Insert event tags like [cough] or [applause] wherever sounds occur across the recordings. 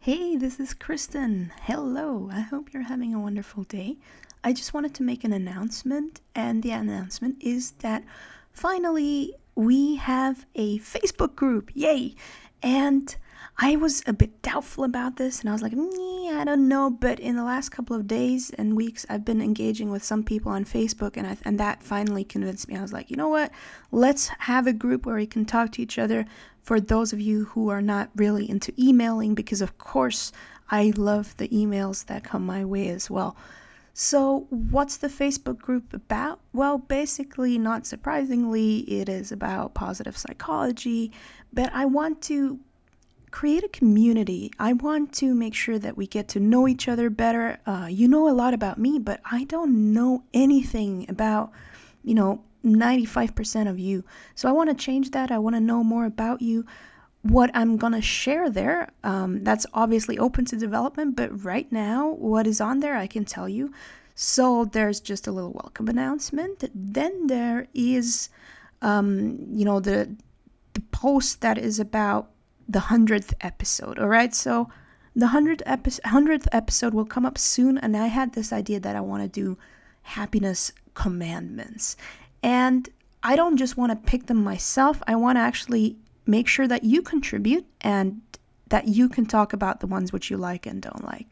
Hey, this is Kristen. Hello. I hope you're having a wonderful day. I just wanted to make an announcement, and the announcement is that finally we have a Facebook group. Yay! And I was a bit doubtful about this, and I was like, I don't know. But in the last couple of days and weeks, I've been engaging with some people on Facebook, and I, and that finally convinced me. I was like, you know what? Let's have a group where we can talk to each other. For those of you who are not really into emailing, because of course I love the emails that come my way as well. So, what's the Facebook group about? Well, basically, not surprisingly, it is about positive psychology, but I want to create a community. I want to make sure that we get to know each other better. Uh, you know a lot about me, but I don't know anything about, you know, 95% of you. So I want to change that. I want to know more about you. What I'm going to share there, um, that's obviously open to development, but right now, what is on there, I can tell you. So there's just a little welcome announcement. Then there is, um, you know, the the post that is about the 100th episode. All right. So the 100th, epi- 100th episode will come up soon. And I had this idea that I want to do happiness commandments. And I don't just want to pick them myself, I want to actually make sure that you contribute and that you can talk about the ones which you like and don't like.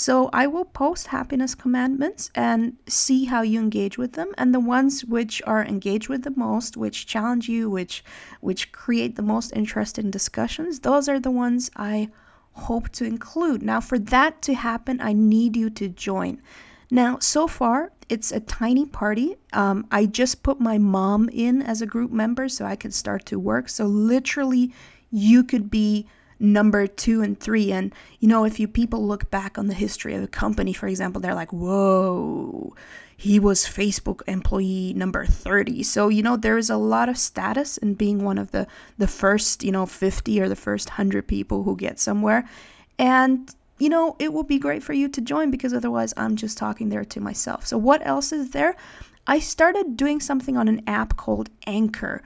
So I will post happiness commandments and see how you engage with them and the ones which are engaged with the most, which challenge you, which which create the most interesting discussions, those are the ones I hope to include. Now for that to happen, I need you to join. Now, so far, it's a tiny party. Um, I just put my mom in as a group member so I can start to work. So, literally, you could be number two and three. And, you know, if you people look back on the history of a company, for example, they're like, whoa, he was Facebook employee number 30. So, you know, there is a lot of status in being one of the, the first, you know, 50 or the first 100 people who get somewhere. And, you know, it will be great for you to join because otherwise I'm just talking there to myself. So, what else is there? I started doing something on an app called Anchor.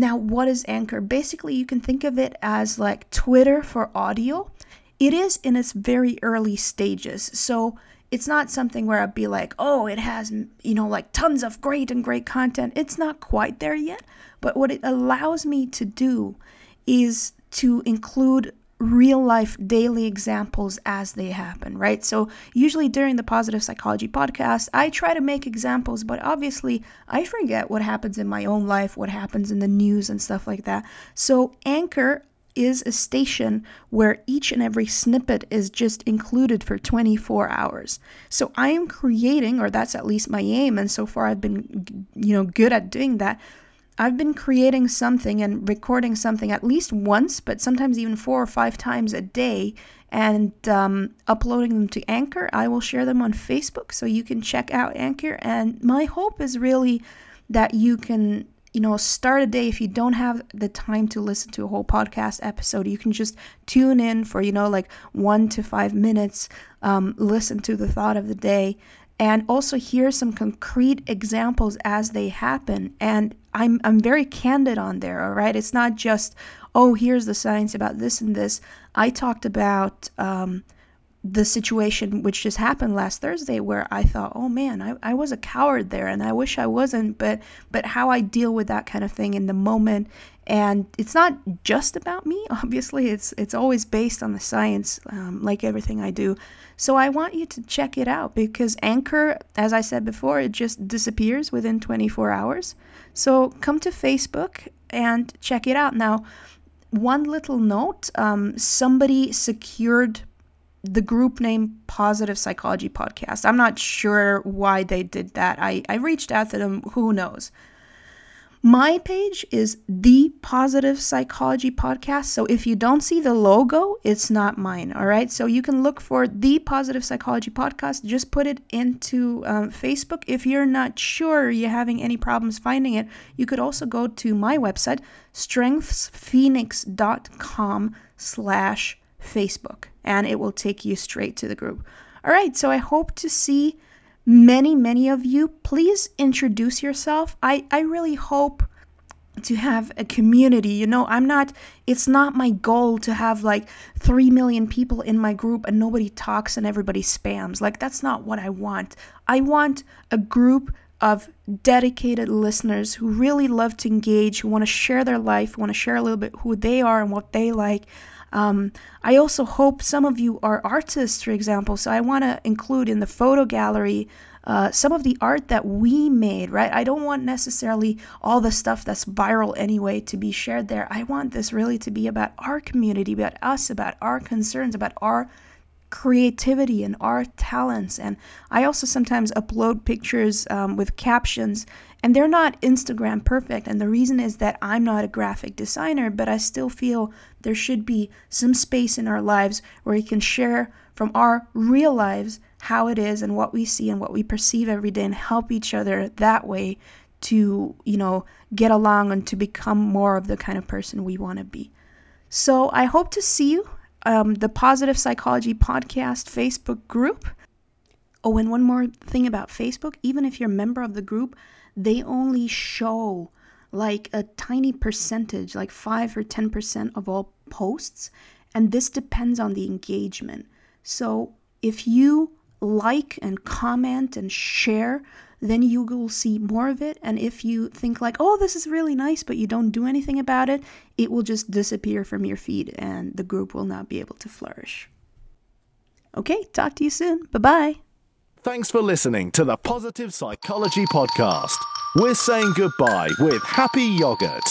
Now, what is Anchor? Basically, you can think of it as like Twitter for audio. It is in its very early stages. So, it's not something where I'd be like, oh, it has, you know, like tons of great and great content. It's not quite there yet. But what it allows me to do is to include real life daily examples as they happen, right? So, usually during the positive psychology podcast, I try to make examples, but obviously I forget what happens in my own life, what happens in the news, and stuff like that. So, Anchor is a station where each and every snippet is just included for 24 hours. So I am creating or that's at least my aim and so far I've been you know good at doing that I've been creating something and recording something at least once, but sometimes even four or five times a day, and um, uploading them to Anchor. I will share them on Facebook so you can check out Anchor. And my hope is really that you can, you know, start a day if you don't have the time to listen to a whole podcast episode. You can just tune in for, you know, like one to five minutes, um, listen to the thought of the day, and also hear some concrete examples as they happen. And I'm I'm very candid on there, all right? It's not just, oh, here's the science about this and this. I talked about um, the situation which just happened last Thursday where I thought, oh man, I, I was a coward there and I wish I wasn't, but but how I deal with that kind of thing in the moment. And it's not just about me, [laughs] obviously, it's it's always based on the science, um, like everything I do. So I want you to check it out because Anchor, as I said before, it just disappears within 24 hours. So come to Facebook and check it out. Now, one little note um, somebody secured the group name Positive Psychology Podcast. I'm not sure why they did that. I, I reached out to them, who knows. My page is the Positive Psychology Podcast. So if you don't see the logo, it's not mine. All right. So you can look for the Positive Psychology Podcast. Just put it into um, Facebook. If you're not sure you're having any problems finding it, you could also go to my website, strengthsphoenix.com slash Facebook, and it will take you straight to the group. All right, so I hope to see many, many of you. Please introduce yourself. I, I really hope to have a community. You know, I'm not, it's not my goal to have like 3 million people in my group and nobody talks and everybody spams. Like, that's not what I want. I want a group of dedicated listeners who really love to engage, who want to share their life, want to share a little bit who they are and what they like. Um, I also hope some of you are artists, for example, so I want to include in the photo gallery uh, some of the art that we made, right? I don't want necessarily all the stuff that's viral anyway to be shared there. I want this really to be about our community, about us, about our concerns, about our creativity and our talents. And I also sometimes upload pictures um, with captions, and they're not Instagram perfect. And the reason is that I'm not a graphic designer, but I still feel there should be some space in our lives where we can share from our real lives how it is and what we see and what we perceive every day and help each other that way to, you know, get along and to become more of the kind of person we want to be. So I hope to see you. Um, the Positive Psychology Podcast Facebook group. Oh, and one more thing about Facebook even if you're a member of the group, they only show like a tiny percentage, like 5 or 10% of all posts. And this depends on the engagement. So if you like and comment and share, then you will see more of it. And if you think, like, oh, this is really nice, but you don't do anything about it, it will just disappear from your feed and the group will not be able to flourish. Okay, talk to you soon. Bye bye. Thanks for listening to the Positive Psychology Podcast. We're saying goodbye with Happy Yogurt.